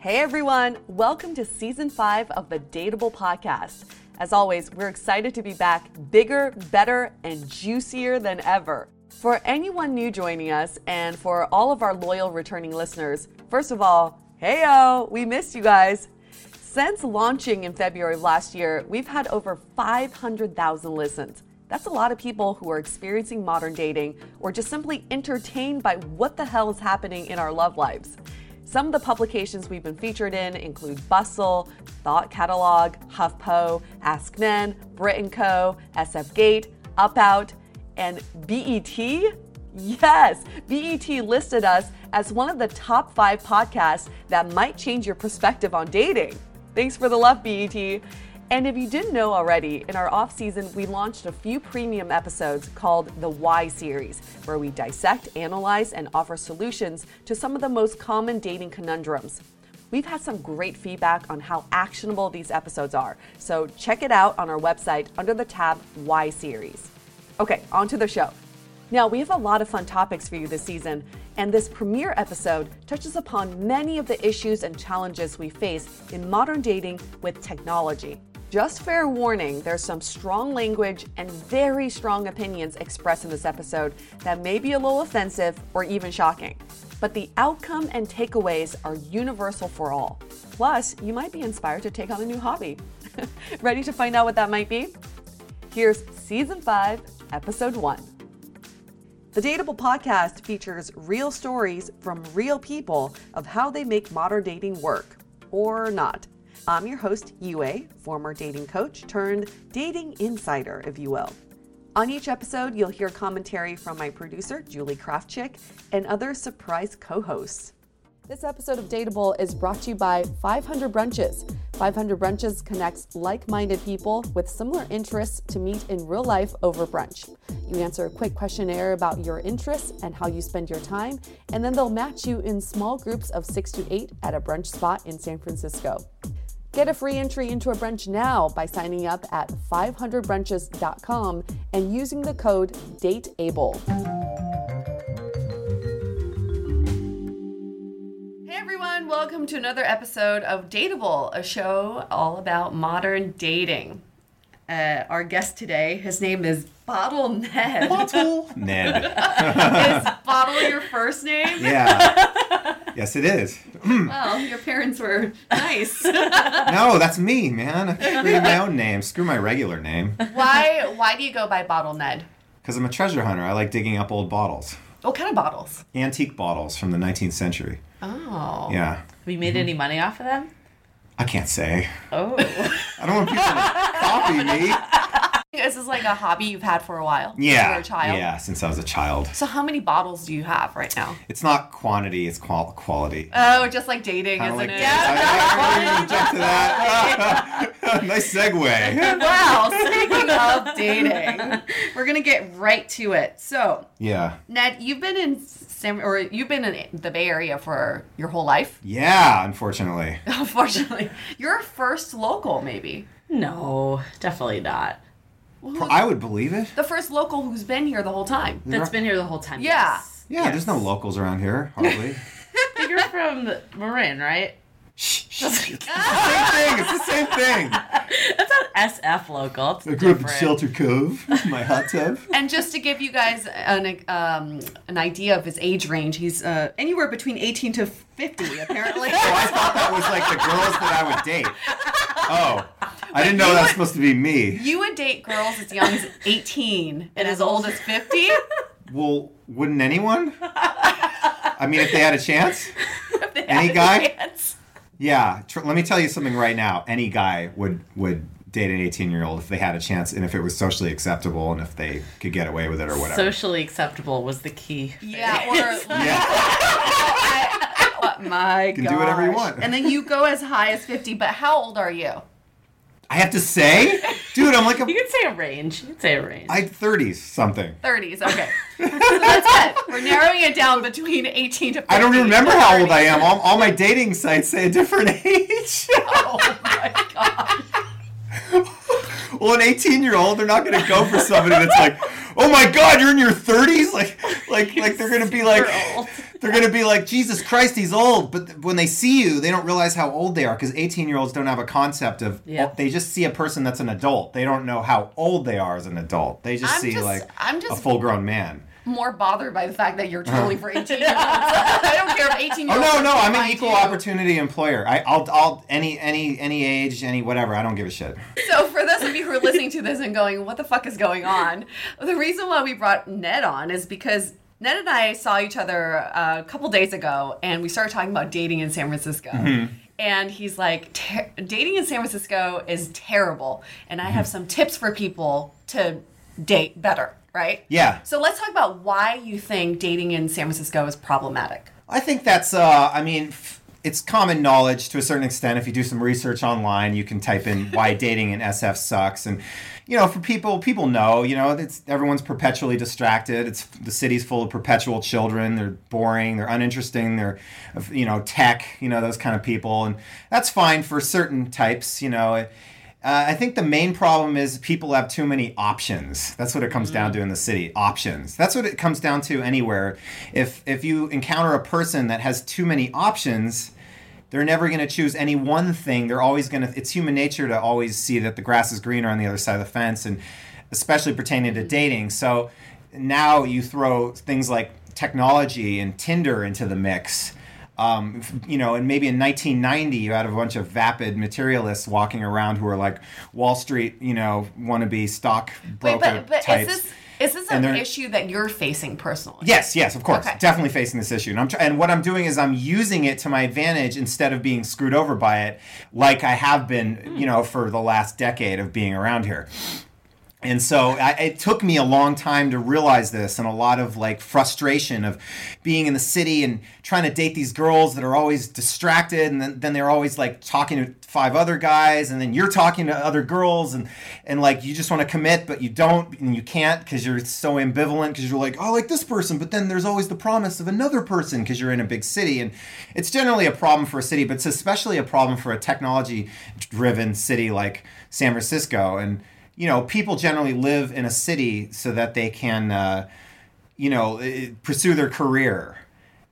Hey everyone, welcome to season five of the Dateable Podcast. As always, we're excited to be back bigger, better, and juicier than ever. For anyone new joining us, and for all of our loyal returning listeners, first of all, hey yo, we missed you guys. Since launching in February of last year, we've had over 500,000 listens. That's a lot of people who are experiencing modern dating or just simply entertained by what the hell is happening in our love lives. Some of the publications we've been featured in include Bustle, Thought Catalog, HuffPo, Ask Men, Brit & Co., SF Gate, Up Out, and BET? Yes, BET listed us as one of the top five podcasts that might change your perspective on dating. Thanks for the love, BET. And if you didn't know already, in our off season, we launched a few premium episodes called the Why series, where we dissect, analyze, and offer solutions to some of the most common dating conundrums. We've had some great feedback on how actionable these episodes are, so check it out on our website under the tab Why series. Okay, on to the show. Now, we have a lot of fun topics for you this season, and this premiere episode touches upon many of the issues and challenges we face in modern dating with technology. Just fair warning, there's some strong language and very strong opinions expressed in this episode that may be a little offensive or even shocking. But the outcome and takeaways are universal for all. Plus, you might be inspired to take on a new hobby. Ready to find out what that might be? Here's Season 5, Episode 1. The Dateable podcast features real stories from real people of how they make modern dating work, or not. I'm your host, Yue, former dating coach turned dating insider, if you will. On each episode, you'll hear commentary from my producer, Julie Krafchick, and other surprise co hosts. This episode of Dateable is brought to you by 500 Brunches. 500 Brunches connects like minded people with similar interests to meet in real life over brunch. You answer a quick questionnaire about your interests and how you spend your time, and then they'll match you in small groups of six to eight at a brunch spot in San Francisco. Get a free entry into a brunch now by signing up at 500brunches.com and using the code DATEABLE. Hey everyone, welcome to another episode of Dateable, a show all about modern dating. Uh, our guest today, his name is Bottle Ned. Bottle Ned. is Bottle your first name? Yeah. Yes, it is. Well, your parents were nice. No, that's me, man. I created my own name. Screw my regular name. why? Why do you go by Bottle Ned? Because I'm a treasure hunter. I like digging up old bottles. What kind of bottles? Antique bottles from the 19th century. Oh. Yeah. Have you made any money off of them? I can't say. Oh. I don't want people to copy me. This is like a hobby you've had for a while. Since Yeah. You were a child. Yeah, since I was a child. So how many bottles do you have right now? It's not quantity, it's qual- quality. Oh, just like dating, Kinda isn't like it? this. I, I really jump to that. nice segue. wow, speaking of dating, we're gonna get right to it. So, Yeah. Ned, you've been in San, or you've been in the Bay Area for your whole life. Yeah, unfortunately. Unfortunately, you're a first local, maybe No, definitely not. I would believe it. the first local who's been here the whole time. That's been here the whole time. Yeah. yes. Yeah, there's no locals around here, hardly. You're from Marin, right? Shh, shh. It's the same thing. It's the same thing. That's an SF local. It's I grew up in. Shelter Cove, my hot tub. And just to give you guys an um, an idea of his age range, he's uh, anywhere between 18 to 50, apparently. Oh, I thought that was like the girls that I would date. Oh, I didn't know that was supposed to be me. you would date girls as young as 18 and as old as 50. Well, wouldn't anyone? I mean, if they had a chance. if they Any had a guy? chance. Yeah, tr- let me tell you something right now. Any guy would would date an 18 year old if they had a chance and if it was socially acceptable and if they could get away with it or whatever. Socially acceptable was the key. Yeah, or yeah. Oh my can do whatever you want. And then you go as high as 50, but how old are you? I have to say, dude, I'm like a You could say a range. You could say a range. I 30s something. 30s, okay. so that's it. We're narrowing it down between 18 to 50. I don't even remember how old I am. All, all my dating sites say a different age. Oh my god. well, an 18 year old, they're not going to go for somebody that's like, oh my god, you're in your 30s. Like, like, like they're going to be like, they're going to be like, Jesus Christ, he's old. But when they see you, they don't realize how old they are because 18 year olds don't have a concept of. Yeah. They just see a person that's an adult. They don't know how old they are as an adult. They just I'm see just- like I'm just, a full grown man. More bothered by the fact that you're totally for 18 year olds. I don't care if 18 year Oh no, no, I'm an equal you. opportunity employer. I, I'll, I'll, any, any, any age, any whatever. I don't give a shit. So for those of you who are listening to this and going, "What the fuck is going on?" The reason why we brought Ned on is because Ned and I saw each other a couple days ago, and we started talking about dating in San Francisco. Mm-hmm. And he's like, "Ter- "Dating in San Francisco is terrible, and I have Mm-hmm. some tips for people to date better." Right? Yeah. So let's talk about why you think dating in San Francisco is problematic. I think that's, uh, I mean, f- it's common knowledge to a certain extent. If you do some research online, you can type in why dating in SF sucks. And, you know, for people, people know, you know, it's, everyone's perpetually distracted. It's the city's full of perpetual children. They're boring, they're uninteresting, they're, you know, tech, you know, those kind of people. And that's fine for certain types, you know. Uh, I think the main problem is people have too many options. That's what it comes down to in the city. Options. That's what it comes down to anywhere. If if you encounter a person that has too many options, they're never going to choose any one thing. They're always going to. It's human nature to always see that the grass is greener on the other side of the fence, and especially pertaining to dating. So now you throw things like technology and Tinder into the mix. Um, you know, and maybe in 1990, you had a bunch of vapid materialists walking around who are like Wall Street, you know, wannabe stock broker Wait, but but types. is this is this an issue that you're facing personally? Yes, yes, of course, Okay. definitely facing this issue, and I'm tr- and what I'm doing is I'm using it to my advantage instead of being screwed over by it, like I have been, you know, for the last decade of being around here. And so I, it took me a long time to realize this, and a lot of like frustration of being in the city and trying to date these girls that are always distracted, and then, then they're always like talking to five other guys, and then you're talking to other girls, and and like you just want to commit, but you don't, and you can't because you're so ambivalent because you're like, oh, I like this person, but then there's always the promise of another person because you're in a big city, and it's generally a problem for a city, but it's especially a problem for a technology-driven city like San Francisco, and you know, people generally live in a city so that they can, uh, you know, pursue their career.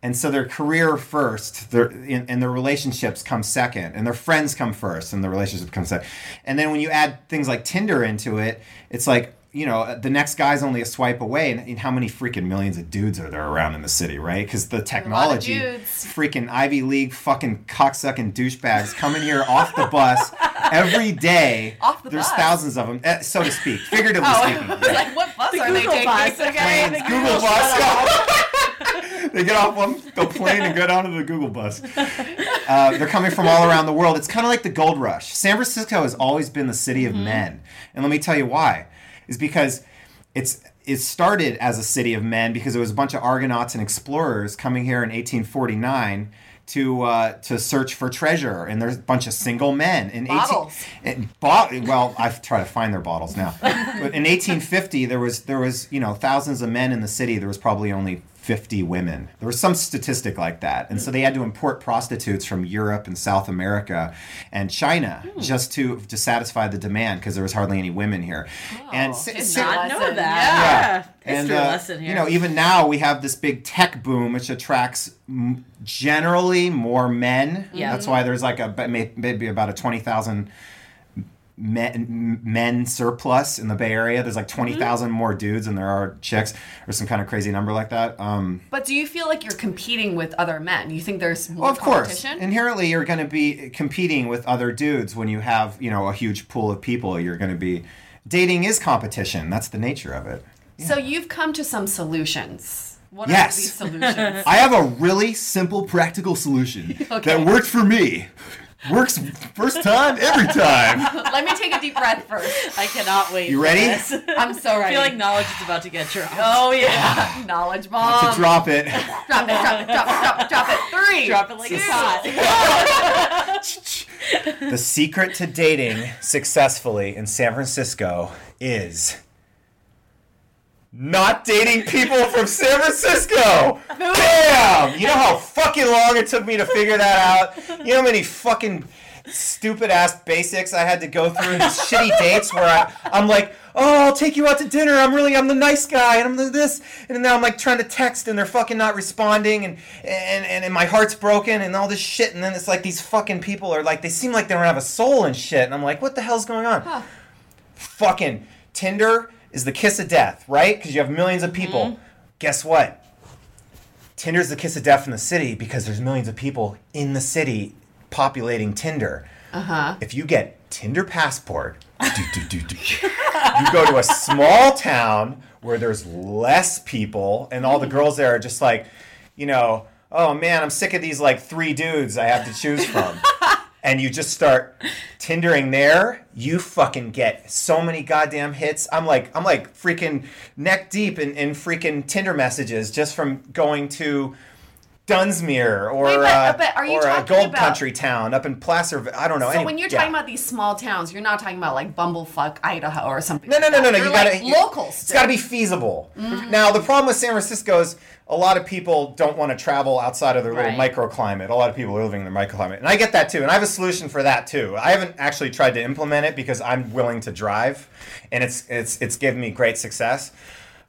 And so their career first, their and, and their relationships come second, and their friends come first, and the relationship comes second. And then when you add things like Tinder into it, it's like you know the next guy's only a swipe away, and, and how many freaking millions of dudes are there around in the city, right? Because the technology, freaking Ivy League fucking cocksucking douchebags coming here off the bus every day. Off the There's bus? thousands of them, eh, so to speak, figuratively Oh, speaking. I was like, what bus are they Google taking? bus, okay? Planes, Google bus. they get off one the plane and go down to the Google bus. Uh, they're coming from all around the world. It's kind of like the gold rush. San Francisco has always been the city of men, and let me tell you why. Is because it's it started as a city of men because it was a bunch of Argonauts and explorers coming here in 1849 to uh, to search for treasure, and there's a bunch of single men in 18 Bottles. and bot- well, I've tried to find their bottles now. but in 1850, there was there was you know thousands of men in the city. There was probably only 50 women. There was some statistic like that, and so they had to import prostitutes from Europe and South America and China just to to satisfy the demand because there was hardly any women here. and si- did si- not Not know that. yeah. History uh, lesson here. You know, even now we have this big tech boom, which attracts m- generally more men. Yeah. That's why there's like a maybe about a twenty thousand men, men surplus in the Bay Area. There's like twenty more dudes than there are chicks, or some kind of crazy number like that. Um, But do you feel like you're competing with other men? You think there's more well, of course, inherently you're going to be competing with other dudes when you have you know a huge pool of people. You're going to be dating is competition. That's the nature of it. So you've come to some solutions. What Yes. are these solutions? I have a really simple, practical solution that worked for me. Works first time, every time. Let me take a deep breath first. I cannot wait. You for ready? I I'm so ready. I feel like knowledge is about to get dropped. oh yeah, knowledge bomb. to drop it. drop it, drop it, drop it, drop it, drop it. Three. Drop it like it's hot. The secret to dating successfully in San Francisco is not dating people from San Francisco. Damn! You know how fucking long it took me to figure that out? You know how many fucking stupid ass basics I had to go through these shitty dates where I, I'm like, oh, I'll take you out to dinner. I'm really, I'm the nice guy, and I'm the this, and now I'm like trying to text, and they're fucking not responding, and and and, and my heart's broken, and all this shit, and then it's like these fucking people are like, they seem like they don't have a soul and shit, and I'm like, what the hell's going on? Fucking Tinder is the kiss of death, right? Because you have millions of people. Guess what? Tinder's the kiss of death in the city because there's millions of people in the city populating Tinder. Uh-huh. If you get Tinder passport, do, do, do, do, you go to a small town where there's less people and all the girls there are just like, you know, oh man, I'm sick of these like three dudes I have to choose from. and you just start Tindering there, you fucking get so many goddamn hits. I'm like, I'm like freaking neck deep in, in freaking Tinder messages just from going to Dunsmuir or Wait, but- uh, but are you or a gold about- country town up in Placer. I don't know. So any- when you're yeah. talking about these small towns, you're not talking about like Bumblefuck, Idaho, or something. No, no, no, no, no. You're You gotta like locals. It's got to be feasible. Now the problem with San Francisco is a lot of people don't want to travel outside of their little Right. microclimate. A lot of people are living in their microclimate, and I get that too. And I have a solution for that too. I haven't actually tried to implement it because I'm willing to drive, and it's it's it's given me great success.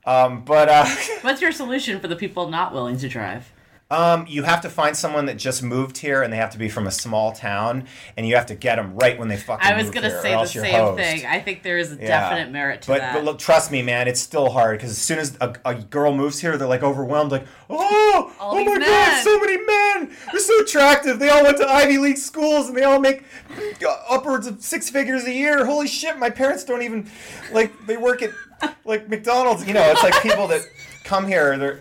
Um, but uh, What's your solution for the people not willing to drive? Um, you have to find someone that just moved here, and they have to be from a small town, and you have to get them right when they fucking. I was gonna here, say the same hosed. thing. I think there is a Yeah. definite merit to but, that. But look, trust me, man, it's still hard because as soon as a, a girl moves here, they're like overwhelmed, like, oh, All oh my men." god, so many men! They're so attractive. They all went to Ivy League schools, and they all make upwards of six figures a year. Holy shit, my parents don't even like. They work at like McDonald's. You know, it's like people that come here. They're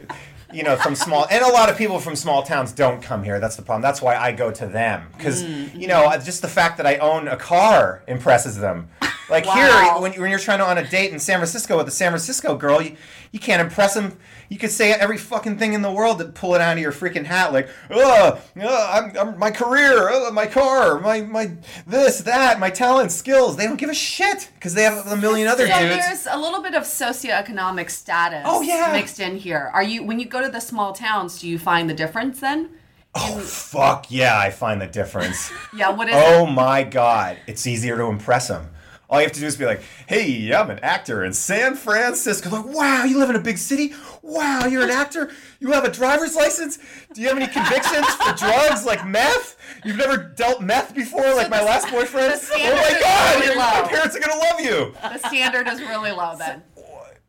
you know from small and a lot of people from small towns don't come here. That's the problem. That's why i go to them. Because mm-hmm. you know just the fact that i own a car impresses them like Wow. here when, when you're trying to on a date in san francisco with a san francisco girl you, you can't impress them you could say every fucking thing in the world to pull it out of your freaking hat like oh, I'm, I'm, my career oh, my car my, my this that my talent skills they don't give a shit because they have a million other So dudes there's a little bit of socioeconomic status Oh, yeah. mixed in here. Are you when you go to the small towns, do you find the difference then? oh fuck yeah i find the difference Yeah, what is Oh my god, it's easier to impress them. All you have to do is be like, "Hey, I'm an actor in San Francisco." Like, wow, you live in a big city. Wow, you're an actor. You have a driver's license. Do you have any convictions for drugs like meth? You've never dealt meth before, like my last boyfriend. Oh my god, really your- my parents are gonna love you. The standard is really low then.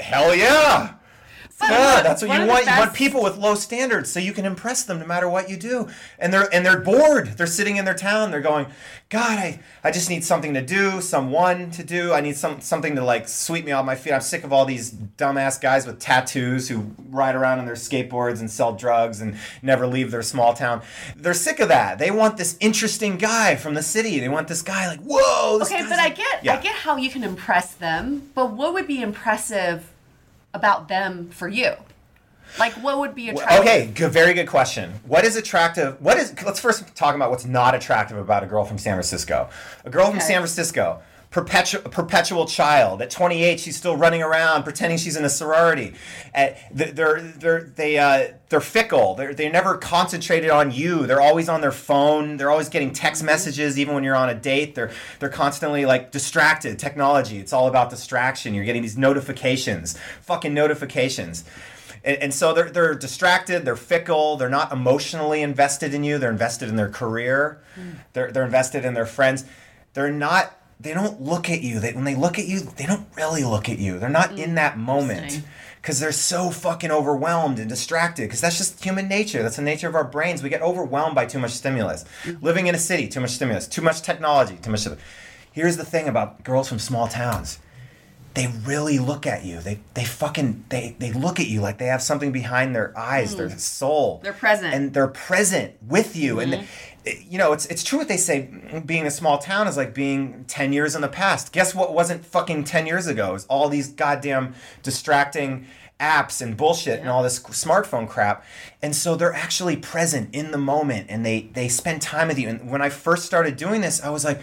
Hell yeah. Yeah, that's what you want. You want people with low standards so you can impress them no matter what you do. And they're and they're bored. They're sitting in their town. They're going, God, I, I just need something to do, someone to do. I need some something to like sweep me off my feet. I'm sick of all these dumbass guys with tattoos who ride around on their skateboards and sell drugs and never leave their small town. They're sick of that. They want this interesting guy from the city. They want this guy like, whoa. This Okay, but I get Yeah. I get how you can impress them, but what would be impressive about them for you? Like what would be attractive? Okay, good, very good question. What is attractive? What is? Let's first talk about what's not attractive about a girl from San Francisco. A girl from San Francisco, perpetual perpetual child. At 28, she's still running around pretending she's in a sorority. Eh, At, they're they're they uh, they're fickle. They're they're never concentrated on you. They're always on their phone. They're always getting text mm-hmm. messages even when you're on a date. They're they're constantly like distracted. Technology. It's all about distraction. You're getting these notifications. Fucking notifications and, and so they're they're distracted, they're fickle, they're not emotionally invested in you. They're invested in their career, mm. they're they're invested in their friends. They're not. They don't look at you. They, when they look at you, they don't really look at you. They're not in mm, that moment because they're so fucking overwhelmed and distracted. Because that's just human nature. That's the nature of our brains. We get overwhelmed by too much stimulus. Mm-hmm. Living in a city, too much stimulus, too much technology, too much. Here's the thing about girls from small towns they really look at you. They they fucking they they look at you like they have something behind their eyes, their mm. soul. They're present. and they're present with you. And mm-hmm. You know, it's it's true what they say. Being a small town is like being ten years in the past. Guess what wasn't fucking ten years ago? Is all these goddamn distracting apps and bullshit and all this smartphone crap. And so they're actually present in the moment and they they spend time with you. And when I first started doing this, I was like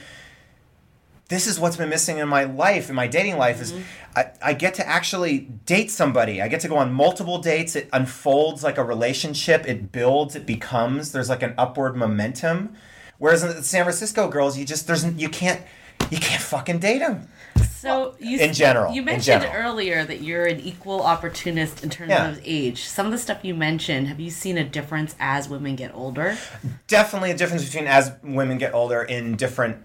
this is what's been missing in my life, in my dating life, is mm-hmm. I, I get to actually date somebody. I get to go on multiple dates. It unfolds like a relationship. It builds. It becomes. There's like an upward momentum. Whereas in the San Francisco girls, you just there's you can't you can't fucking date them. So you in general, you mentioned general. earlier that you're an equal opportunist in terms Yeah. of age. Some of the stuff you mentioned, have you seen a difference as women get older? definitely a difference between as women get older in different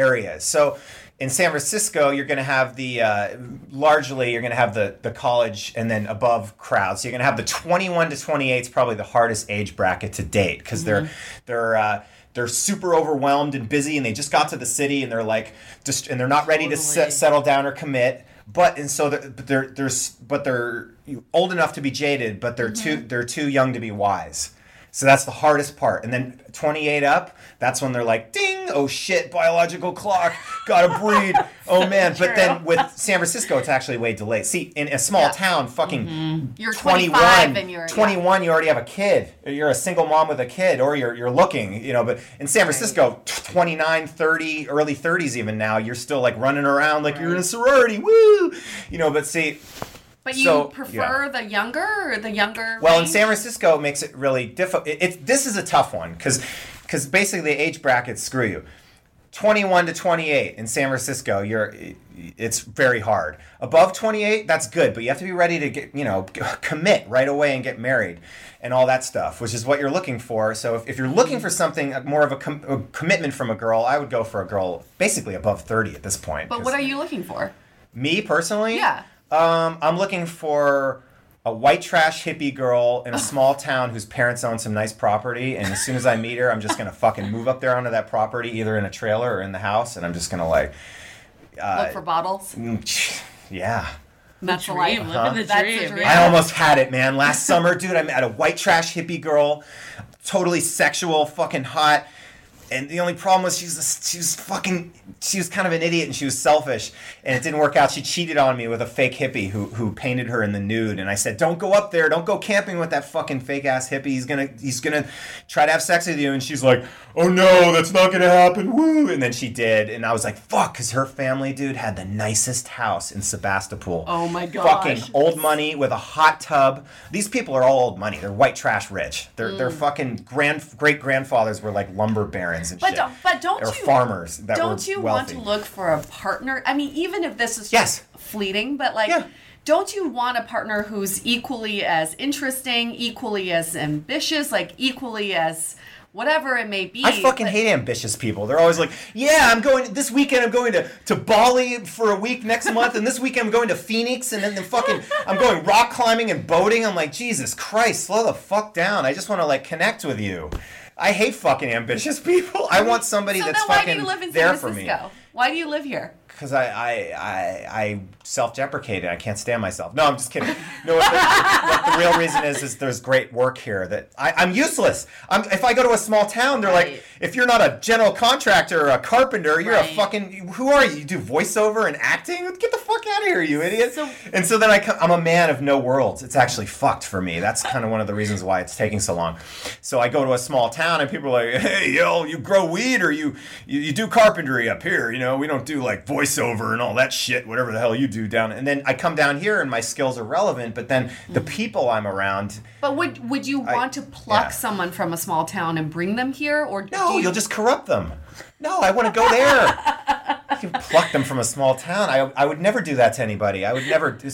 areas. So in San Francisco, you're going to have the uh, largely you're going to have the the college and then above crowd. So you're going to have the 21 to 28 is probably the hardest age bracket to date because they're they're uh, they're super overwhelmed and busy and they just got to the city and they're like just and they're not ready to Totally. set, settle down or commit. But and so they're but they're, they're but they're old enough to be jaded, but they're too they're too young to be wise. So that's the hardest part. And then 28 up, that's when they're like, ding, oh shit, biological clock, gotta breed. Oh man. But then with San Francisco, it's actually way delayed. See, in a small Yeah. town, fucking mm-hmm. You're 21, 25 and you're- yeah. you already have a kid. You're a single mom with a kid, or you're, you're looking, you know. But in San Francisco, 29, 30, early 30s even now, you're still like running around like you're in a sorority, woo! You know, but see, But you So, prefer the younger or the younger? well, in? San Francisco, it makes it really difficult. It, it's this is a tough one because because basically the age brackets screw you. 21 to 28 in San Francisco, you're it's very hard. Above 28, that's good, but you have to be ready to get, you know, commit right away and get married and all that stuff, which is what you're looking for. So if, if you're looking for something uh, more of a, com- a commitment from a girl, I would go for a girl basically above 30 at this point. But what are you looking for? me personally? Yeah. Um, I'm looking for a white trash hippie girl in a small town whose parents own some nice property, and as soon as I meet her, I'm just gonna fucking move up there onto that property, either in a trailer or in the house, and I'm just gonna like, uh, Look for bottles. mm, yeah. That's the dream, life. living the That's the dream. dream. I almost had it, man. Last summer, dude, I met a white trash hippie girl, totally sexual, fucking hot. And the only problem was she was a, she was fucking she was kind of an idiot and she was selfish and it didn't work out. She cheated on me with a fake hippie who who painted her in the nude and I said, "Don't go up there. Don't go camping with that fucking fake ass hippie. He's gonna he's gonna try to have sex with you." And she's like, "Oh no, that's not gonna happen." Woo! And then she did, and I was like, "Fuck," because her family, dude, had the nicest house in Sebastopol. Oh my god Fucking old money with a hot tub. These people are all old money. They're white trash rich. They're they're mm. fucking grand great grandfathers were like lumber barons and But shit. don't, but don't or you farmers that don't you wealthy. want to look for a partner? I mean, even if this is just Yes. fleeting, but like. Yeah. Don't you want a partner who's equally as interesting, equally as ambitious, like equally as whatever it may be? I fucking but- hate ambitious people. They're always like, "Yeah, I'm going this weekend. I'm going to, to Bali for a week next month, and this weekend I'm going to Phoenix, and then the fucking I'm going rock climbing and boating." I'm like, Jesus Christ, slow the fuck down. I just want to like connect with you. I hate fucking ambitious people. I want somebody So that's then why do fucking you live in there San for me. Francisco? Why do you live here? Because I, I, I, I self-deprecated. I can't stand myself. No, I'm just kidding. No, what the, what the real reason is is there's great work here that I, I'm useless. I'm, if I go to a small town, they're Right. like, if you're not a general contractor or a carpenter, you're Right. a fucking. Who are you? You do voiceover and acting? Get the fuck out of here, you idiot! So- and so then I, come, I'm a man of no worlds. It's actually fucked for me. That's kind of one of the reasons why it's taking so long. So I go to a small town and people are like, hey, yo, you grow weed or you, you, you do carpentry up here. You know, we don't do like voiceover and all that shit, whatever the hell you do down. And then I come down here and my skills are relevant, but then the mm-hmm. people I'm around, But would would you I- want to pluck yeah. someone from a small town and bring them here, or no, you, you'll just corrupt them. No, I want to go there. You can pluck them from a small town. I, I would never do that to anybody. I would never do,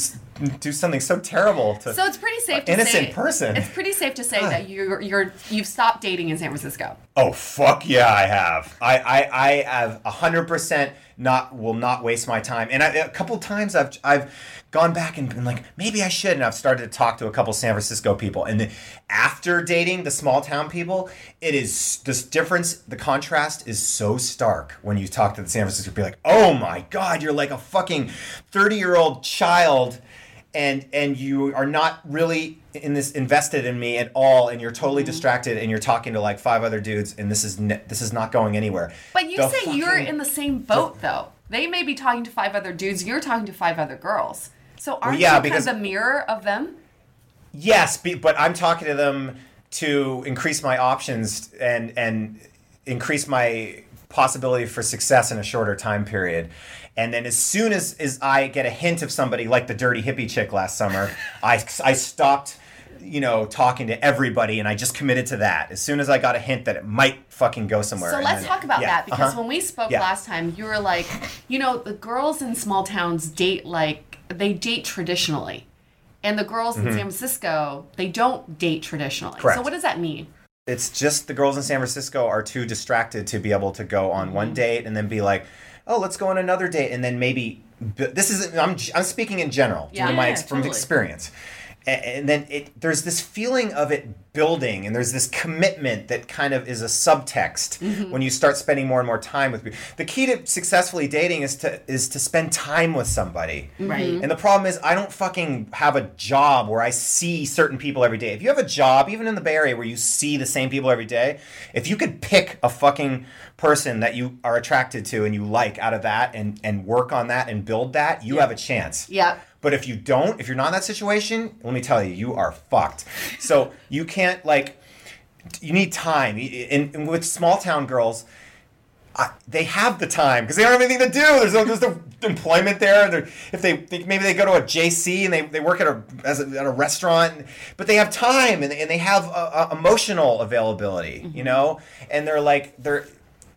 do something so terrible to So it's pretty safe to innocent say, person. It's pretty safe to say that you're you're you've stopped dating in San Francisco. Oh fuck yeah, I have. I I, I have hundred percent not will not waste my time. And I, a couple times I've I've gone back and been like maybe I should. And I've started to talk to a couple San Francisco people. And then after dating the small town people, it is this difference. The contrast is so stark when you talk to the San Francisco. Be like, oh my god, you're like a fucking thirty year old child and and you are not really in this invested in me at all and you're totally Mm-hmm. distracted and you're talking to like five other dudes and this is ne- this is not going anywhere But you The say you're in the same boat though. They may be talking to five other dudes. You're talking to five other girls. So aren't yeah, you because- kind of the mirror of them? yes but i'm talking to them to increase my options and and increase my possibility for success in a shorter time period and then as soon as, as i get a hint of somebody like the dirty hippie chick last summer i i stopped you know talking to everybody and i just committed to that as soon as i got a hint that it might fucking go somewhere So let's then- talk about yeah, that because uh-huh. when we spoke Yeah. last time, you were like, you know, the girls in small towns date like they date traditionally. And the girls in San Francisco, they don't date traditionally. So Mm-hmm. What does that mean? it's just the girls in San Francisco are too distracted to be able to go on one date and then be like, oh, let's go on another date, and then maybe this is I'm I'm speaking in general Yeah. my Yeah, from totally. experience. A- And then it, there's this feeling of it building, and there's this commitment that kind of is a subtext Mm-hmm. when you start spending more and more time with people. The key to successfully dating is to is to spend time with somebody. Right. And the problem is, I don't fucking have a job where I see certain people every day. If you have a job, even in the Bay Area, where you see the same people every day, if you could pick a fucking person that you are attracted to and you like out of that and, and work on that and build that, you have a chance. Yeah. But if you don't, if you're not in that situation, let me tell you, you are fucked. So you can't like, you need time. And, and with small town girls, I, they have the time because they don't have anything to do. There's no, there's no employment there. They're, if they, they maybe they go to a JC and they, they work at a as a, at a restaurant, but they have time and, and they have a, a emotional availability, mm-hmm. you know, and they're like they're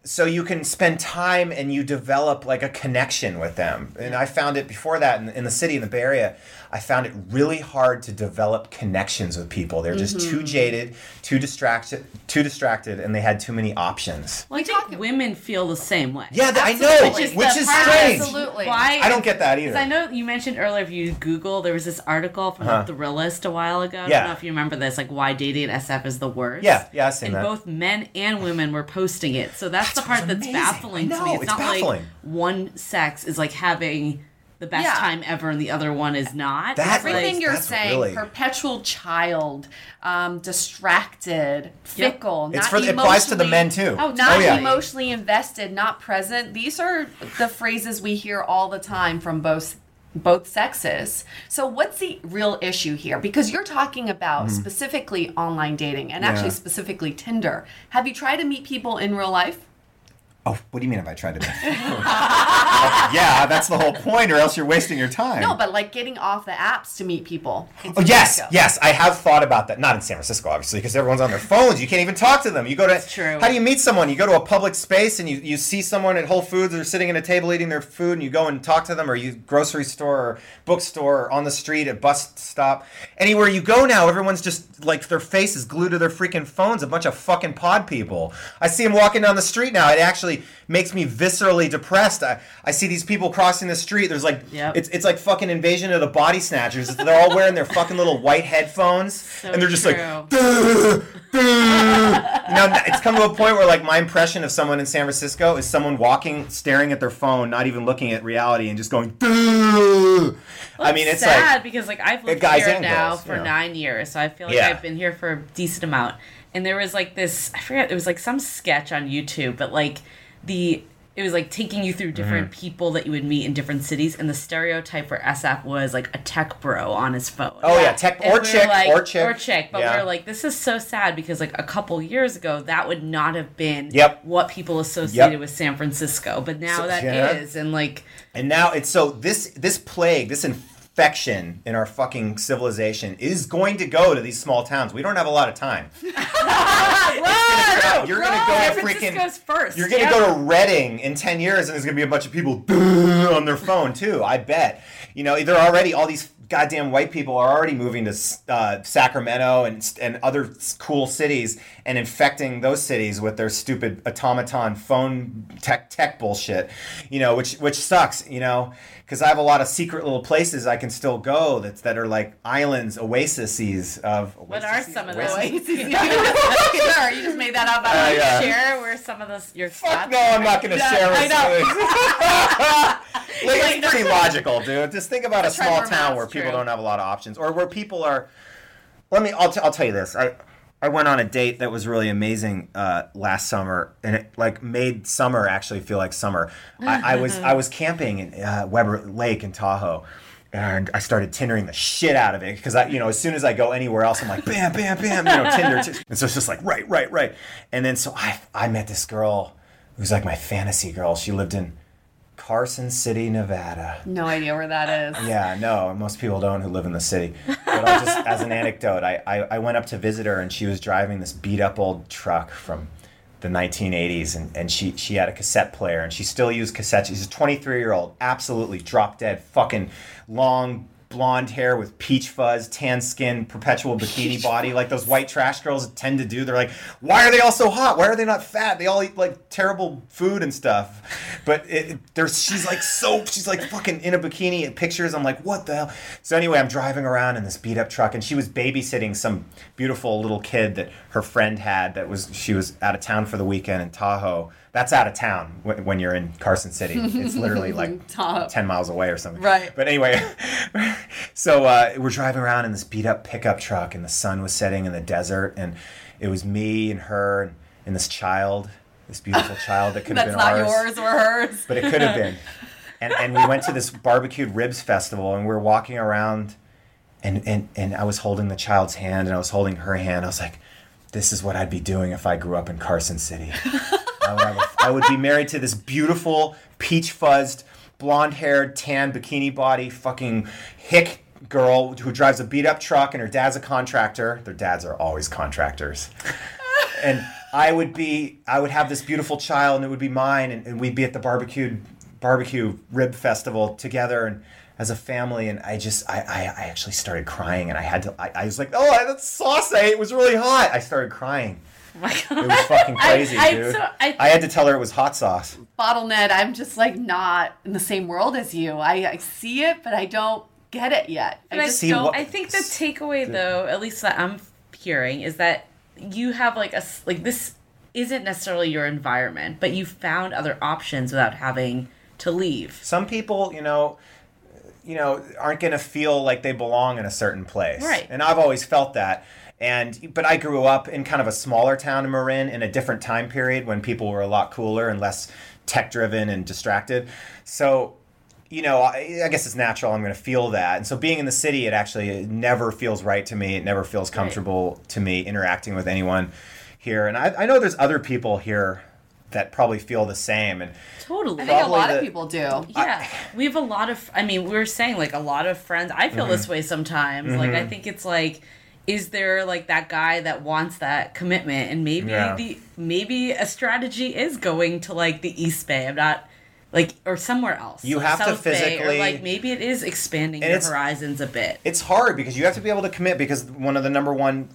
so you can spend time and you develop like a connection with them. And I found it before that in, in the city in the Bay Area. I found it really hard to develop connections with people. They're just too jaded, too distracted, too distracted, and they had too many options. Well, I think women feel the same way. Yeah, th- I know, Absolutely. which is strange. Absolutely. Why? I don't get that either. Because I know you mentioned earlier if you Google, there was this article from Uh-huh. the Thrillist a while ago. I Yeah. don't know if you remember this, like why dating SF is the worst. Yeah, yeah, I've seen and that. both men and women were posting it. So that's, the part that's amazing. baffling to me. It's, it's not baffling. like one sex is like having the best Yeah. time ever and the other one is not. That- It's like- Everything you're that's saying, really- perpetual child, um, distracted, fickle, It's not for it applies to the men too. Oh, Not Oh, yeah. emotionally invested, not present. These are the phrases we hear all the time from both both sexes. So what's the real issue here? Because you're talking about specifically online dating and actually Mm-hmm. Specifically Tinder. Have you tried to meet people in real life? Oh, what do you mean if I tried to make oh, yeah, that's the whole point, or else you're wasting your time. No, but like getting off the apps to meet people. Oh yes, yes, I have thought about that. Not in San Francisco, obviously, because everyone's on their phones. You can't even talk to them. You go to that's true. How do you meet someone? You go to a public space and you, you see someone at Whole Foods or sitting at a table eating their food, and you go and talk to them, or you grocery store or bookstore or on the street at bus stop. Anywhere you go now, everyone's just like their face is glued to their freaking phones. A bunch of fucking pod people. I see them walking down the street now. It actually makes me viscerally depressed. I, I see these people crossing the street. There's like Yep. it's it's like fucking invasion of the body snatchers. They're all wearing their fucking little white headphones, and they're just like, true. "Duh, duh." you know, it's come to a point where like my impression of someone in San Francisco is someone walking, staring at their phone, not even looking at reality, and just going. "Duh." I mean, it's sad like because like I've lived guys here now girls, for you know. nine years, so I feel like Yeah. I've been here for a decent amount. And there was like this, I forget, it was like some sketch on YouTube, but like the it was like taking you through different Mm-hmm. people that you would meet in different cities, and the stereotype for SF was like a tech bro on his phone. oh yeah, tech And or we chick like- or chick or chick. But Yeah. we are like, this is so sad because like a couple years ago, that would not have been Yep. what people associated Yep. with San Francisco, but now So- that is, yeah. and like And now it's so this this plague, this infection in our fucking civilization is going to go to these small towns. We don't have a lot of time. You're gonna go to freaking. First. You're gonna yeah. go to Redding in ten years, and there's gonna be a bunch of people on their phone too. I bet. You know, they're already all these goddamn white people are already moving to uh, Sacramento and and other cool cities and infecting those cities with their stupid automaton phone tech tech bullshit. You know, which which sucks. You know. Because I have a lot of secret little places I can still go that, that are like islands, oases of. What are some of those? Oases? sure, you just made that up. Uh, out of yeah. Share where some of those your Fuck no, I'm not gonna Yeah, share I with like, it's pretty logical, dude. Just think about a small town where people true. don't have a lot of options, or where people are. Let me. I'll, t- I'll tell you this. I I went on a date that was really amazing uh, last summer, and it like made summer actually feel like summer. I, I was I was camping in uh, Webber Lake in Tahoe. And I started Tindering the shit out of it because I, you know, as soon as I go anywhere else, I'm like, bam, bam, bam, you know, Tinder. t- And so it's just like, right, right, right. And then so I, I met this girl who's like my fantasy girl. She lived in Carson City, Nevada. No idea where that is. Yeah, no, most people don't who live in the city. But I'll just, as an anecdote, I, I, I went up to visit her and she was driving this beat up old truck from the 1980s and, and she, she had a cassette player and she still used cassettes. She's a 23 year old, absolutely drop dead, fucking long blonde hair with peach fuzz, tan skin, perpetual bikini body, like those white trash girls tend to do. They're like, why are they all so hot? Why are they not fat? They all eat like terrible food and stuff. But it, there's she's like so she's like fucking in a bikini in pictures. I'm like, what the hell? So anyway, I'm driving around in this beat up truck, and she was babysitting some beautiful little kid that her friend had. That was she was out of town for the weekend in Tahoe. That's out of town when, you're in Carson City. It's literally like Tahoe. 10 miles away or something. Right. But anyway, so uh, we're driving around in this beat up pickup truck, and the sun was setting in the desert, and it was me and her and, and this child, this beautiful child that could have That's been not ours yours or hers. but it could have been. And, and we went to this barbecued ribs festival and we were walking around and, and, and I was holding the child's hand and I was holding her hand. I was like, this is what I'd be doing if I grew up in Carson City. I would, a, I would be married to this beautiful, peach fuzzed, blonde haired, tan, bikini body, fucking hick girl who drives a beat up truck and her dad's a contractor. Their dads are always contractors. And I would be I would have this beautiful child and it would be mine and, and we'd be at the barbecued barbecue rib festival together and as a family and I just I, I, I actually started crying and I had to I, I was like oh that sauce I ate was really hot. I started crying my God. it was fucking crazy I- dude so I- I had to tell her it was hot sauce Bottle Ned, I'm just like not in the same world as you. I, I see it, but I don't get it yet. I And I, just See, don't. what- I think the takeaway, though, at least that I'm hearing, is that you have like a s- like this isn't necessarily your environment, but you found other options without having to leave. some people you know you know aren't going to feel like they belong in a certain place Right. and i've always felt that and but i grew up in kind of a smaller town in marin in a different time period when people were a lot cooler and less tech driven and distracted so you know I, I guess it's natural i'm going to feel that and so being in the city it actually it never feels right to me it never feels comfortable to me interacting with anyone here and I, I know there's other people here that probably feel the same and Totally. I think a lot the- of people do. Yeah, we have a lot of. I mean, we were saying like a lot of friends. I feel this Mm-hmm. way sometimes. Like I think it's like, is there like that guy that wants that commitment, and maybe Yeah. the maybe a strategy is going to like the East Bay. I'm not like or somewhere else. You like have to South Bay, physically- or like maybe it is expanding your horizons a bit. it's hard because you have to be able to commit because one of the number one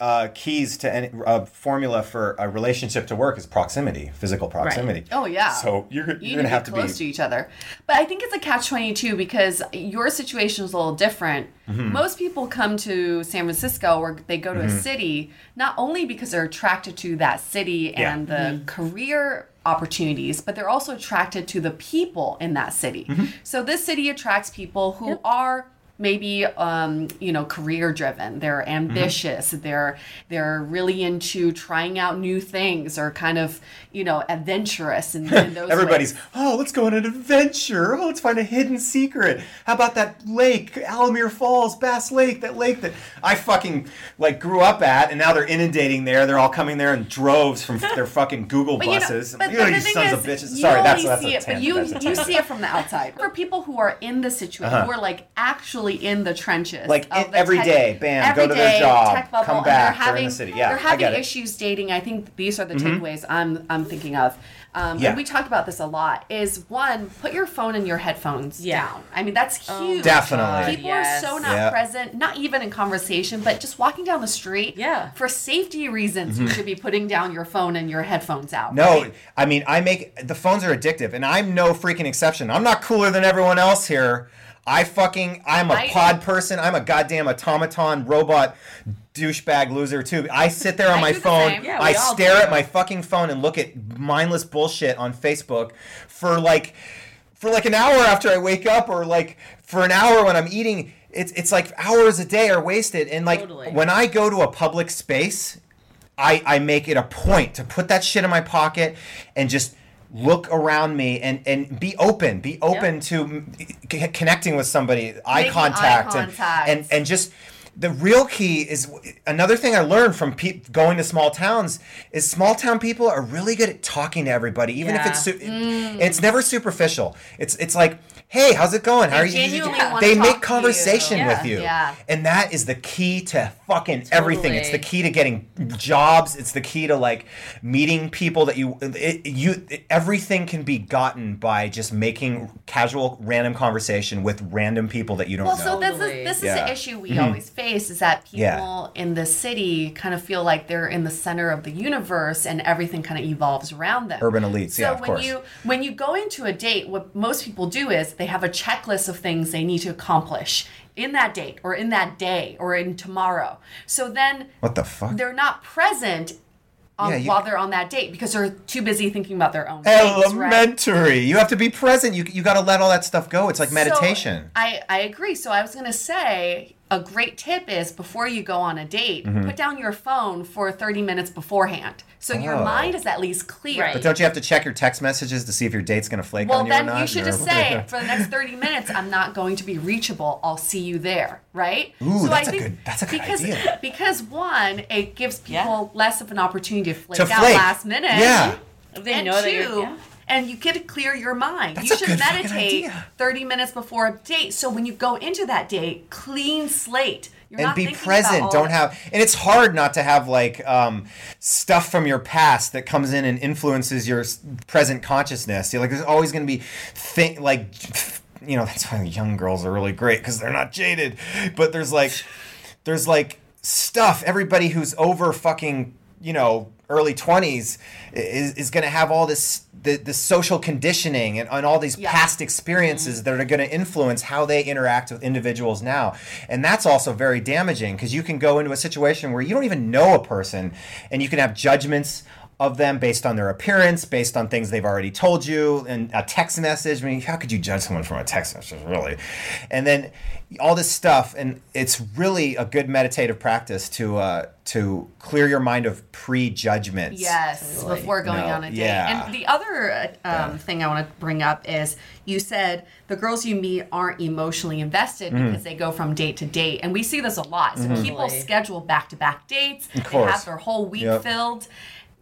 uh, keys to any uh, formula for a relationship to work is proximity, physical proximity. Oh yeah. So you're, you're you gonna have to to be close to each other. But I think it's a catch twenty two because your situation is a little different. Mm-hmm. Most people come to San Francisco or they go to Mm-hmm. a city not only because they're attracted to that city Yeah. and the career opportunities, but they're also attracted to the people in that city. Mm-hmm. So this city attracts people who are maybe um, you know career driven they're ambitious they're they're really into trying out new things or kind of you know adventurous in Everybody's, ways. oh, let's go on an adventure. Oh, let's find a hidden secret. How about that lake, Alamere Falls, Bass Lake, that lake that I fucking like grew up at, and now they're inundating there. They're all coming there in droves from their fucking Google But you know, buses. but, you but you sons is, of bitches. Sorry, that's that's see a it, but you That's you see it from the outside. For people who are in the situation, Uh-huh. who are like actually in the trenches, Like, of the every tech- day, bam, go every to their job, tech bubble, come and back, they're they're in having the city. Yeah, they're I having get it. Mm-hmm. issues dating. I think these are the takeaways I'm I'm thinking of. Um, Yeah. And we talk about this a lot. Is one, put your phone and your headphones Yeah. down. I mean, that's huge. Definitely. People Yes. are so not Yeah. present, not even in conversation, but just walking down the street. Yeah. For safety reasons, you should be putting down your phone and your headphones out. Mm-hmm. No, right? I mean, I make the phones are addictive, and I'm no freaking exception. I'm not cooler than everyone else here. I fucking, I'm a I- pod person. I'm a goddamn automaton robot douchebag loser too. I sit there on I my phone. Yeah, I stare do. at my fucking phone and look at mindless bullshit on Facebook for like, for like an hour after I wake up, or like for an hour when I'm eating. It's it's like hours a day are wasted, and like Totally. when I go to a public space, I, I make it a point to put that shit in my pocket and just look around me and, and be open be open to mm, c- connecting with somebody eye contact, eye and, contact. and and just the real key is another thing I learned from pe- going to small towns is small town people are really good at talking to everybody even if it's su- Mm. it's never superficial it's it's like hey how's it going how are you they make conversation you. with Yeah. you Yeah. and that is the key to fucking everything it's the key to getting jobs it's the key to like meeting people that you it, you it, everything can be gotten by just making casual random conversation with random people that you don't Well, know Well, so this Totally. is this is Yeah. Mm-hmm. the issue we always face is that people Yeah. in the city kind of feel like they're in the center of the universe and everything kind of evolves around them. Urban elites, So yeah, of when course. you when you go into a date, what most people do is they have a checklist of things they need to accomplish in that date or in that day or in tomorrow. So then what the fuck they're not present on, Yeah, you- while they're on that date because they're too busy thinking about their own things, right? elementary you have to be present you, you got to let all that stuff go it's like meditation So, I, I agree. So I was going to say a great tip is before you go on a date, Mm-hmm. put down your phone for 30 minutes beforehand. So your Oh. mind is at least clear. Right. but don't you have to check your text messages to see if your date's gonna flake Well, on you then or not you should or- just say, for the next 30 minutes, I'm not going to be reachable. I'll see you there, right? Ooh, that's a good- that's a good because, idea. Because one, it gives people Yeah. less of an opportunity to flake To out flake. last minute. Yeah. They and know that two, you're, yeah. And you get to clear your mind. That's you should meditate idea. 30 minutes before a date. So when you go into that date, clean slate. You're and not be present don't have and it's hard not to have like um, stuff from your past that comes in and influences your present consciousness You're like there's always going to be thing like you know that's why young girls are really great because they're not jaded but there's like there's like stuff everybody who's over fucking you know early 20s is, is going to have all this the, the social conditioning and, and all these Yeah. past experiences mm-hmm. that are going to influence how they interact with individuals now and that's also very damaging because you can go into a situation where you don't even know a person and you can have judgments of them based on their appearance, based on things they've already told you, and a text message. I mean, how could you judge someone from a text message, really? And then all this stuff, and it's really a good meditative practice to uh, to clear your mind of prejudgments. Yes, before going No, on a date. yeah. And the other uh, um, thing I want to bring up is you said the girls you meet aren't emotionally invested Mm-hmm. because they go from date to date. And we see this a lot. So people Totally. schedule back to back dates, they course. have their whole week Yep. filled.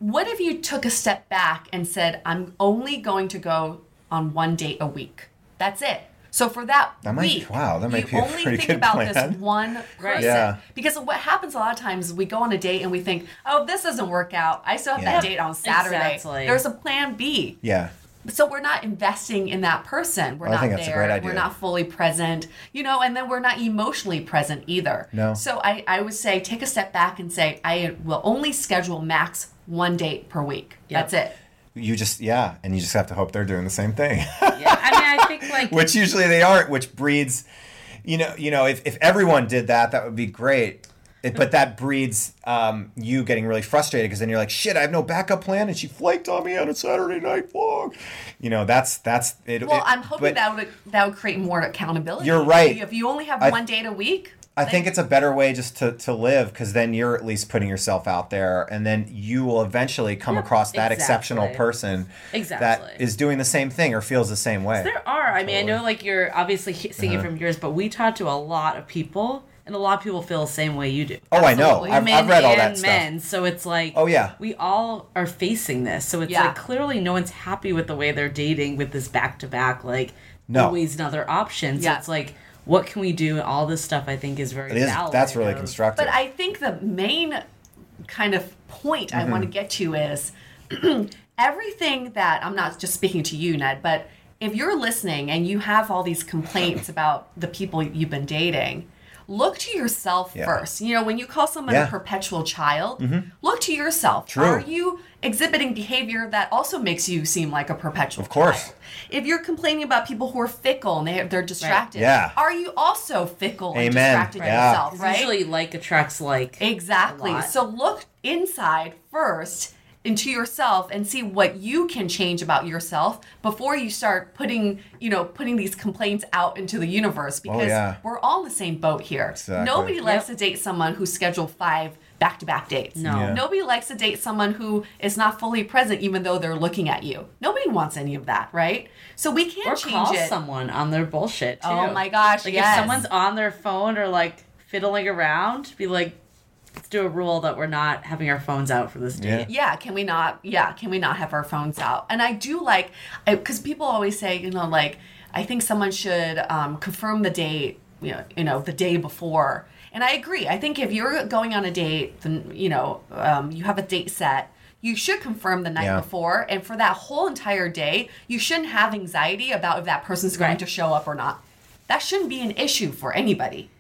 What if you took a step back and said, I'm only going to go on one date a week? That's it. So for that, That might- week, wow, that might you be a only think good about plan. this one person. Yeah. Because what happens a lot of times we go on a date and we think, oh, this doesn't work out. I still have Yeah. that date on Saturday. Exactly. There's a plan B. Yeah. So we're not investing in that person. We're I not think that's a there. great idea. We're not fully present, you know, and then we're not emotionally present either. No. So I, I would say take a step back and say, I will only schedule max one date per week. That's it. You just yeah, and you just have to hope they're doing the same thing. Yeah, I mean, I think like which usually they aren't, which breeds, you know, you know, if, if everyone did that, that would be great. It, but that breeds um, you getting really frustrated because then you're like, shit, I have no backup plan, and she flaked on me on a Saturday night vlog. You know, that's that's it. Well, it- I'm hoping that would that would create more accountability. You're right. If you only have I- one date a week, I think it's a better way just to, to live because then you're at least putting yourself out there, and then you will eventually come across that exceptional person Exactly. that is doing the same thing or feels the same way. There are. I mean, I know like you're obviously seeing Uh-huh. it from yours, but we talk to a lot of people, and a lot of people feel the same way you do. Oh, I know. Absolutely. I've, Women I've read all that and stuff. men. So it's like, Oh, yeah. we all are facing this. So it's Yeah. like clearly no one's happy with the way they're dating with this back to back, like No. always another option. So Yeah. it's like, what can we do? All this stuff I think is very It is. valid. That's really of- constructive. But I think the main kind of point I Mm-hmm. want to get to is everything that I'm not just speaking to you, Ned, but if you're listening and you have all these complaints about the people you've been dating, look to yourself Yeah. first. You know, when you call someone Yeah. Mm-hmm. a perpetual child, look to yourself. True. Are you exhibiting behavior that also makes you seem like a perpetual Of course. child? If you're complaining about people who are fickle and they, they're distracted, Yeah. are you also fickle and distracted Yeah. yourself, right? Usually, like attracts like. Exactly. a lot. So look inside first into yourself and see what you can change about yourself before you start putting, you know, putting these complaints out into the universe oh, because Oh, yeah. we're all in the same boat here. Exactly. Nobody likes to date someone who scheduled five back-to-back dates. No. Yeah. Nobody likes to date someone who is not fully present even though they're looking at you. Nobody wants any of that, right? So we can't Or change call it. someone on their bullshit oh too. Oh my gosh, Like yes. if someone's on their phone or like fiddling around, be like, let's do a rule that we're not having our phones out for this date. yeah yeah, can we not yeah can we not have our phones out? And i do like because people always say you know like i think someone should um, confirm the date you know, you know the day before. And i agree. I think if you're going on a date then you know um, you have a date set you should confirm the night Yeah. before. And for that whole entire day you shouldn't have anxiety about if that person's going Right. to show up or not. That shouldn't be an issue for anybody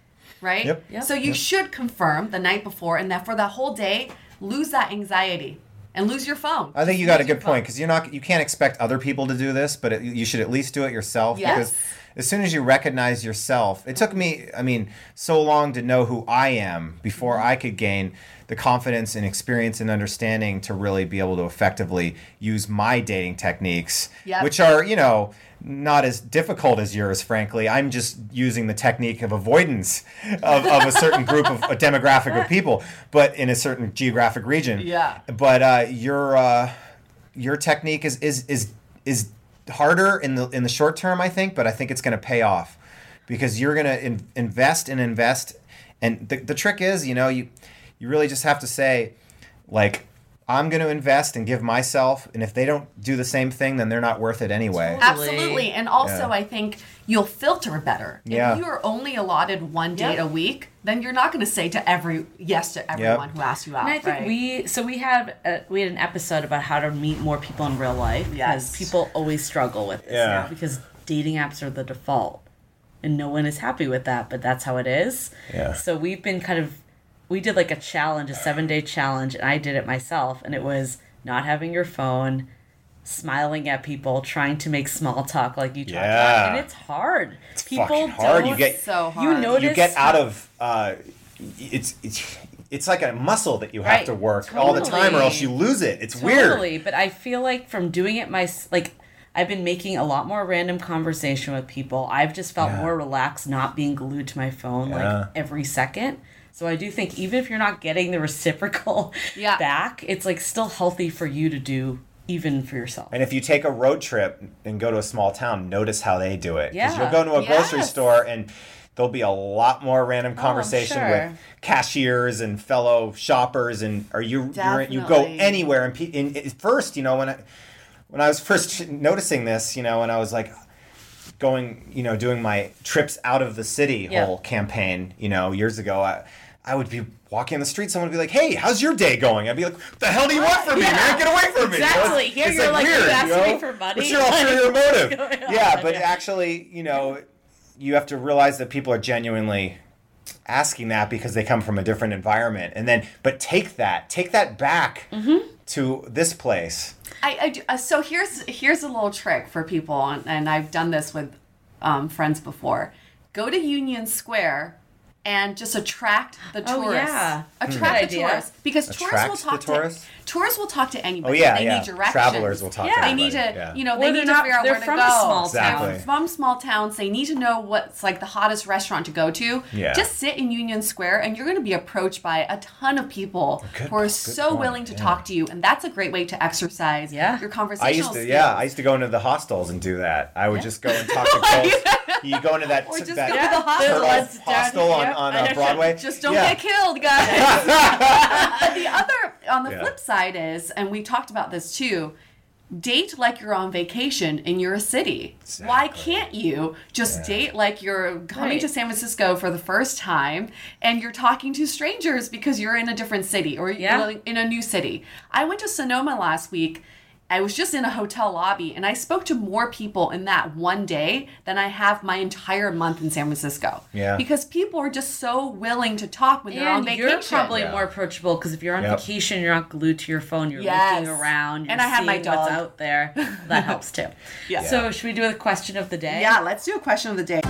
right Yep. Yep. so you should confirm the night before and that for that whole day lose that anxiety and lose your phone I think you got a good point because you're not you can't expect other people to do this, but it, you should at least do it yourself Yes. because as soon as you recognize yourself, it took me I mean so long to know who I am before Mm-hmm. I could gain the confidence and experience and understanding to really be able to effectively use my dating techniques, Yep. which are you know not as difficult as yours, frankly. I'm just using the technique of avoidance of, of a certain group of a demographic of people, but in a certain geographic region. Yeah. But uh, your uh, your technique is is is is harder in the in the short term, I think, but I think it's going to pay off because you're going to in, invest and invest. And the, the trick is, you know, you you really just have to say, like, I'm going to invest and give myself, and if they don't do the same thing, then they're not worth it anyway. Absolutely and also Yeah. i think you'll filter better Yeah. if you are only allotted one date Yep. a week then you're not going to say to every yes to everyone who asks you out And I think right? we so we had a, we had an episode about how to meet more people in real life because Yes. people always struggle with this Yeah. now because dating apps are the default and no one is happy with that but that's how it is. Yeah. So we've been kind of we did like a challenge, a 7-day challenge and I did it myself and it was not having your phone smiling at people trying to make small talk like you talked about Yeah. and it's hard it's people fucking hard. You don't- get- so hard you notice you get out of uh, it's it's it's like a muscle that you have Right. to work all the time, or else you lose it. It's Totally, weird. but I feel like from doing it my like I've been making a lot more random conversation with people. I've just felt Yeah. more relaxed not being glued to my phone Yeah. like every second. So I do think even if you're not getting the reciprocal Yeah. back, it's like still healthy for you to do even for yourself. And if you take a road trip and go to a small town, notice how they do it. 'Cause Yeah. you'll go to a grocery store and there'll be a lot more random oh, conversation sure. with cashiers and fellow shoppers and are you you're, you go anywhere and, pe- and first you know when I when I was first noticing this you know and I was like going you know doing my trips out of the city Yeah. whole campaign you know years ago I I would be walking in the street someone would be like hey how's your day going I'd be like what the hell do you want from me Yeah. man get away from me You know, Exactly. Here you're like, you weird, asking me know? for money? what's your ulterior motive yeah but Yeah. actually you know you have to realize that people are genuinely asking that because they come from a different environment and then but take that take that back Mm-hmm. to this place I, I do- uh, so here's here's a little trick for people, and, and I've done this with um, friends before. Go to Union Square and just attract the tourists. Oh, tourists. yeah. Attract Good the idea. tourists because tourists will Attract the talk tourists? to tourists will talk to anybody. oh yeah they yeah need directions. travelers will talk Yeah. to They need to, yeah. you know, Well, they they're need to not- figure out they're where to from go. a small Exactly. They're from small towns. They need to know what's like the hottest restaurant to go to. Yeah. Just sit in Union Square, and you're going to be approached by a ton of people Good- who are so point, willing to yeah. talk to you, and that's a great way to exercise Yeah. your I used to, skills. yeah, I used to go into the hostels and do that. I would just go and talk to girls. You go into that, Or just that go to the hostel. turtle hostel on, on uh. Broadway. Just don't Yeah. get killed, guys. but the other, on the Yeah. flip side is, and we talked about this too, date like you're on vacation in your city. Why can't you just Yeah. date like you're coming Right. to San Francisco for the first time and you're talking to strangers because you're in a different city or Yeah. in a new city? I went to Sonoma last week. I was just in a hotel lobby and I spoke to more people in that one day than I have my entire month in San Francisco. Yeah. Because people are just so willing to talk when they're on And vacation. you're probably Yeah. more approachable because if you're on Yep. vacation, you're not glued to your phone. You're Yes. looking around. You're And I have my seeing what's dog. out there. That helps too. Yeah. So should we do a question of the day? Yeah, let's do a question of the day.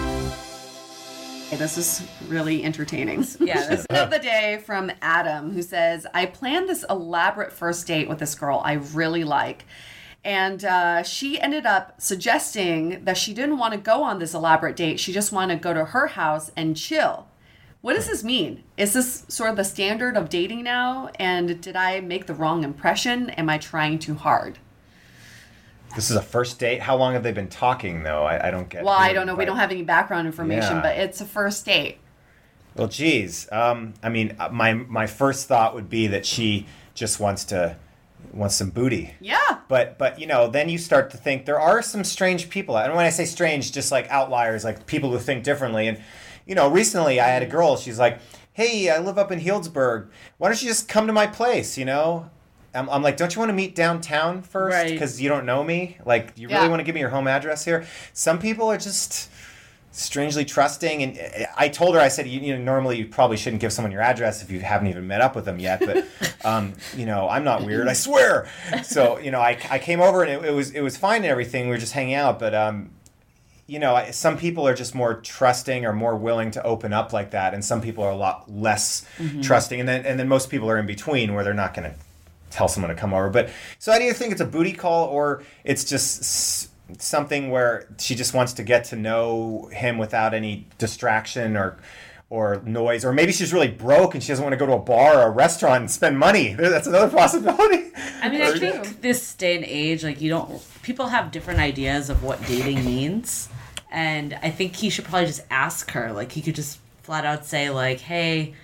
This is really entertaining. Yeah, this- of the day from Adam, who says, I planned this elaborate first date with this girl I really like. And uh, she ended up suggesting that she didn't want to go on this elaborate date. She just wanted to go to her house and chill. What does this mean? Is this sort of the standard of dating now? And did I make the wrong impression? Am I trying too hard? This is a first date. How long have they been talking though? I, I don't get. Well, I don't know. We don't have any background information, Yeah. but it's a first date. Well, geez. Um, I mean, uh, my my first thought would be that she just wants to wants some booty. Yeah. But but you know, then you start to think there are some strange people. And when I say strange, just like outliers, like people who think differently. And you know, recently I had a girl. She's like, "Hey, I live up in Healdsburg. Why don't you just come to my place?" You know. I'm, I'm like, don't you want to meet downtown first? Right. Because you don't know me. Like, you really want to give me your home address here? Some people are just strangely trusting and uh, i told her i said you, you know normally you probably shouldn't give someone your address if you haven't even met up with them yet but um, you know i'm not weird i swear so you know i, I came over and it, it was it was fine and everything we were just hanging out but um, you know I, some people are just more trusting or more willing to open up like that and some people are a lot less trusting and then and then most people are in between where they're not going to tell someone to come over. But so i either think it's a booty call or it's just something where she just wants to get to know him without any distraction or or noise? Or maybe she's really broke and she doesn't want to go to a bar or a restaurant and spend money. That's another possibility. I mean, I think this day and age, like you don't, people have different ideas of what dating means, and I think he should probably just ask her. Like he could just flat out say, like, "Hey,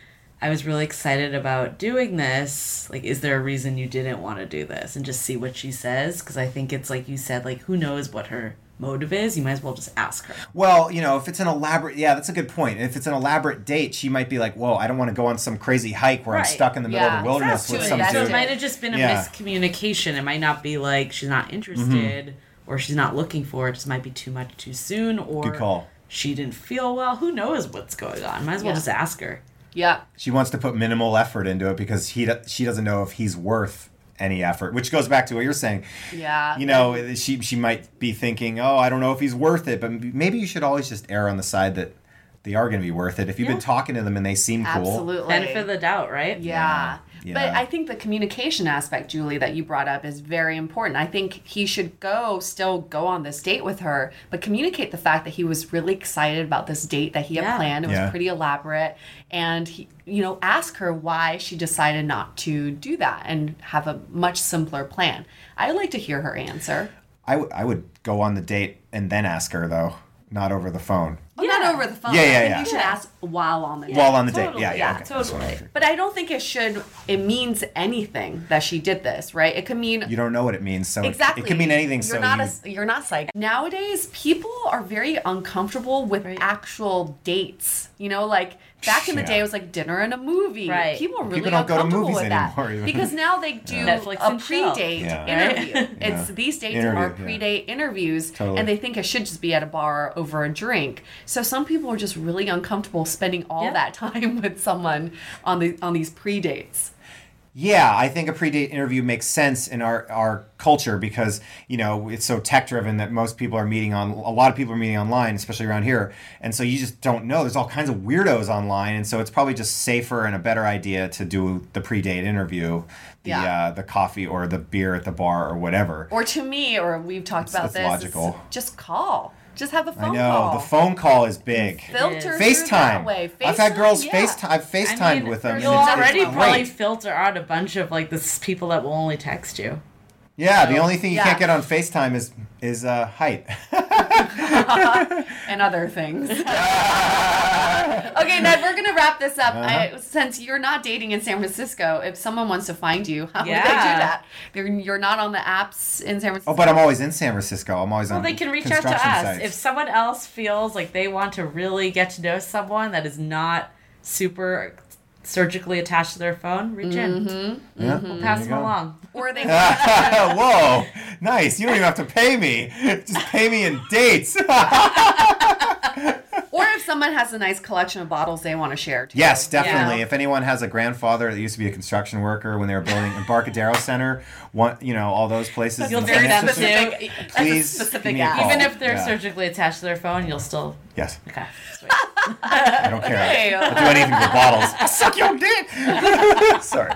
I was really excited about doing this. Like, is there a reason you didn't want to do this?" And just see what she says, because I think it's like you said, like who knows what her motive is. You might as well just ask her. Well, you know, if it's an elaborate, yeah, that's a good point. If it's an elaborate date, she might be like, "Whoa, I don't want to go on some crazy hike where Right. I'm stuck in the middle Yeah. of the wilderness That's with too some invested. So it might have just been a Yeah. miscommunication. It might not be like she's not mm-hmm. interested or she's not looking for it. It just might be too much too soon or Good call. she didn't feel well. Who knows what's going on? Might as well Yeah. just ask her. Yeah. She wants to put minimal effort into it because he do- she doesn't know if he's worth any effort, which goes back to what you're saying. Yeah. You know, she she might be thinking, "Oh, I don't know if he's worth it," but maybe you should always just err on the side that they are going to be worth it. If you've been talking to them and they seem cool, Absolutely. Benefit of the doubt, right? Yeah. Yeah. But I think the communication aspect, Julie, that you brought up is very important. I think he should go, still go on this date with her, but communicate the fact that he was really excited about this date that he had planned. It was Yeah. pretty elaborate. And, he, you know, ask her why she decided not to do that and have a much simpler plan. I'd like to hear her answer. I I would go on the date and then ask her though, not over the phone. Well, not over the phone. Yeah, yeah, yeah. You should ask while on the date. While on the Totally. date. Yeah, yeah. Yeah, okay. That's what I totally. But I don't think it should. It means anything that she did this, right? It could mean You don't know what it means, so exactly. it, could mean anything. You're so not you, a you're not psychic. Nowadays, people are very uncomfortable with actual dates. You know, like back in the Yeah. day, it was like dinner and a movie. Right. People are really People don't go to uncomfortable movies with that anymore, even. because now they do Netflix a pre-date Yeah. interview. Right? It's these dates Interview, are pre-date interviews, Totally. and they think it should just be at a bar over a drink. So some people are just really uncomfortable spending all Yeah. that time with someone on the on these pre-dates. Yeah, I think a pre-date interview makes sense in our, our culture because you know it's so tech driven that most people are meeting on a lot of people are meeting online, especially around here, and so you just don't know. There's all kinds of weirdos online, and so it's probably just safer and a better idea to do the pre-date interview, the Yeah. uh, the coffee or the beer at the bar or whatever. Or to me, or we've talked about that's this. is logical. Just call. Just have a phone I know call. the phone call is big. filter FaceTime. that way. I've had girls yeah. FaceTime. I've FaceTimed I mean, with them. You'll it's- it's already great. probably filter out a bunch of like the people that will only text you. Yeah, the only thing you yeah. can't get on FaceTime is is uh, height. and other things. okay, Ned, we're gonna wrap this up. I, uh-huh. since you're not dating in San Francisco, if someone wants to find you, how would they do that? They're, you're not on the apps in San Francisco. Oh, but I'm always in San Francisco. I'm always Well, on. they can reach out to us. sites. If someone else feels like they want to really get to know someone that is not super surgically attached to their phone, reach in. Mm-hmm. yeah, mm-hmm. We'll pass them along. or they Whoa, nice. You don't even have to pay me. Just pay me in dates. or if someone has a nice collection of bottles they want to share. Too. yes, definitely. Yeah. If anyone has a grandfather that used to be a construction worker when they were building Embarcadero Center, one, you know, all those places. You'll in take San them too. Please, specific give me a call. Even if they're Yeah. surgically attached to their phone, you'll still. Yes, Okay. I don't care. Hey, I'll do anything for bottles. I suck your dick. Sorry.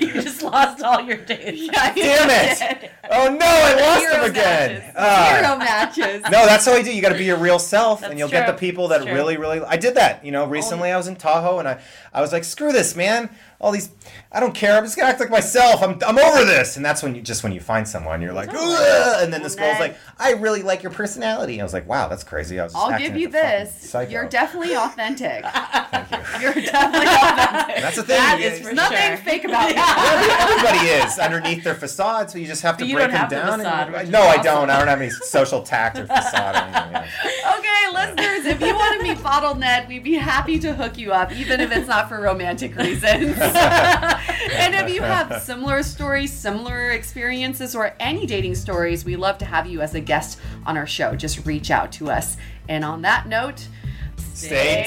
you just lost all your dates. Damn it! Oh no, I lost Zero them again. matches. Ah. Zero matches. No, that's how I do. You got to be your real self, and you'll get the true. People that true. really, really. I did that. You know, recently I was in Tahoe, and I, I was like, screw this, man. All these, I don't care. I'm just gonna act like myself. I'm, I'm over this. And that's when you just when you find someone, you're like, Ugh! and then this girl's like, I really like your personality. I was like, wow, that's crazy. I was. Just I'll give you this. You're definitely authentic. Thank you. You're definitely authentic. That's the thing. That you- is for Nothing sure. fake about you. Everybody is underneath their facade, so you just have to But you break don't them have the down. facade, and, which is no, I don't. I don't have any social tact or facade or anything. yeah. Okay, listeners, if you want to meet Bottle Ned, we'd be happy to hook you up, even if it's not for romantic reasons. and if you have similar stories, similar experiences, or any dating stories, we love to have you as a guest on our show. Just reach out to us. And on that note, Stay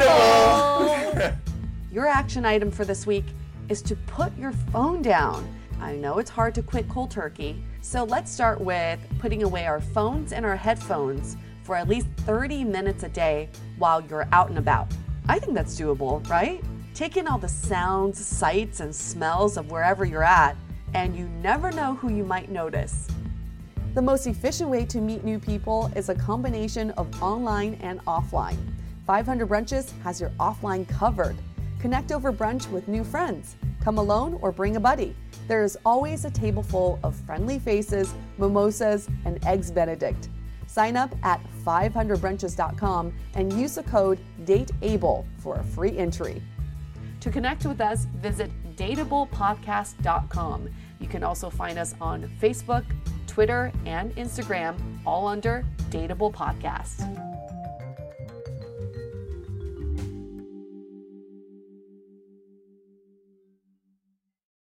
dateable. Your action item for this week is to put your phone down. I know it's hard to quit cold turkey, so let's start with putting away our phones and our headphones for at least 30 minutes a day while you're out and about. I think that's doable, right? Take in all the sounds, sights, and smells of wherever you're at, and you never know who you might notice. The most efficient way to meet new people is a combination of online and offline. 500 Brunches has your offline covered. Connect over brunch with new friends. Come alone or bring a buddy. There is always a table full of friendly faces, mimosas, and eggs Benedict. Sign up at 500brunches.com and use the code DATEABLE for a free entry. To connect with us, visit dateablepodcast.com. You can also find us on Facebook, Twitter, and Instagram, all under Dateable Podcast.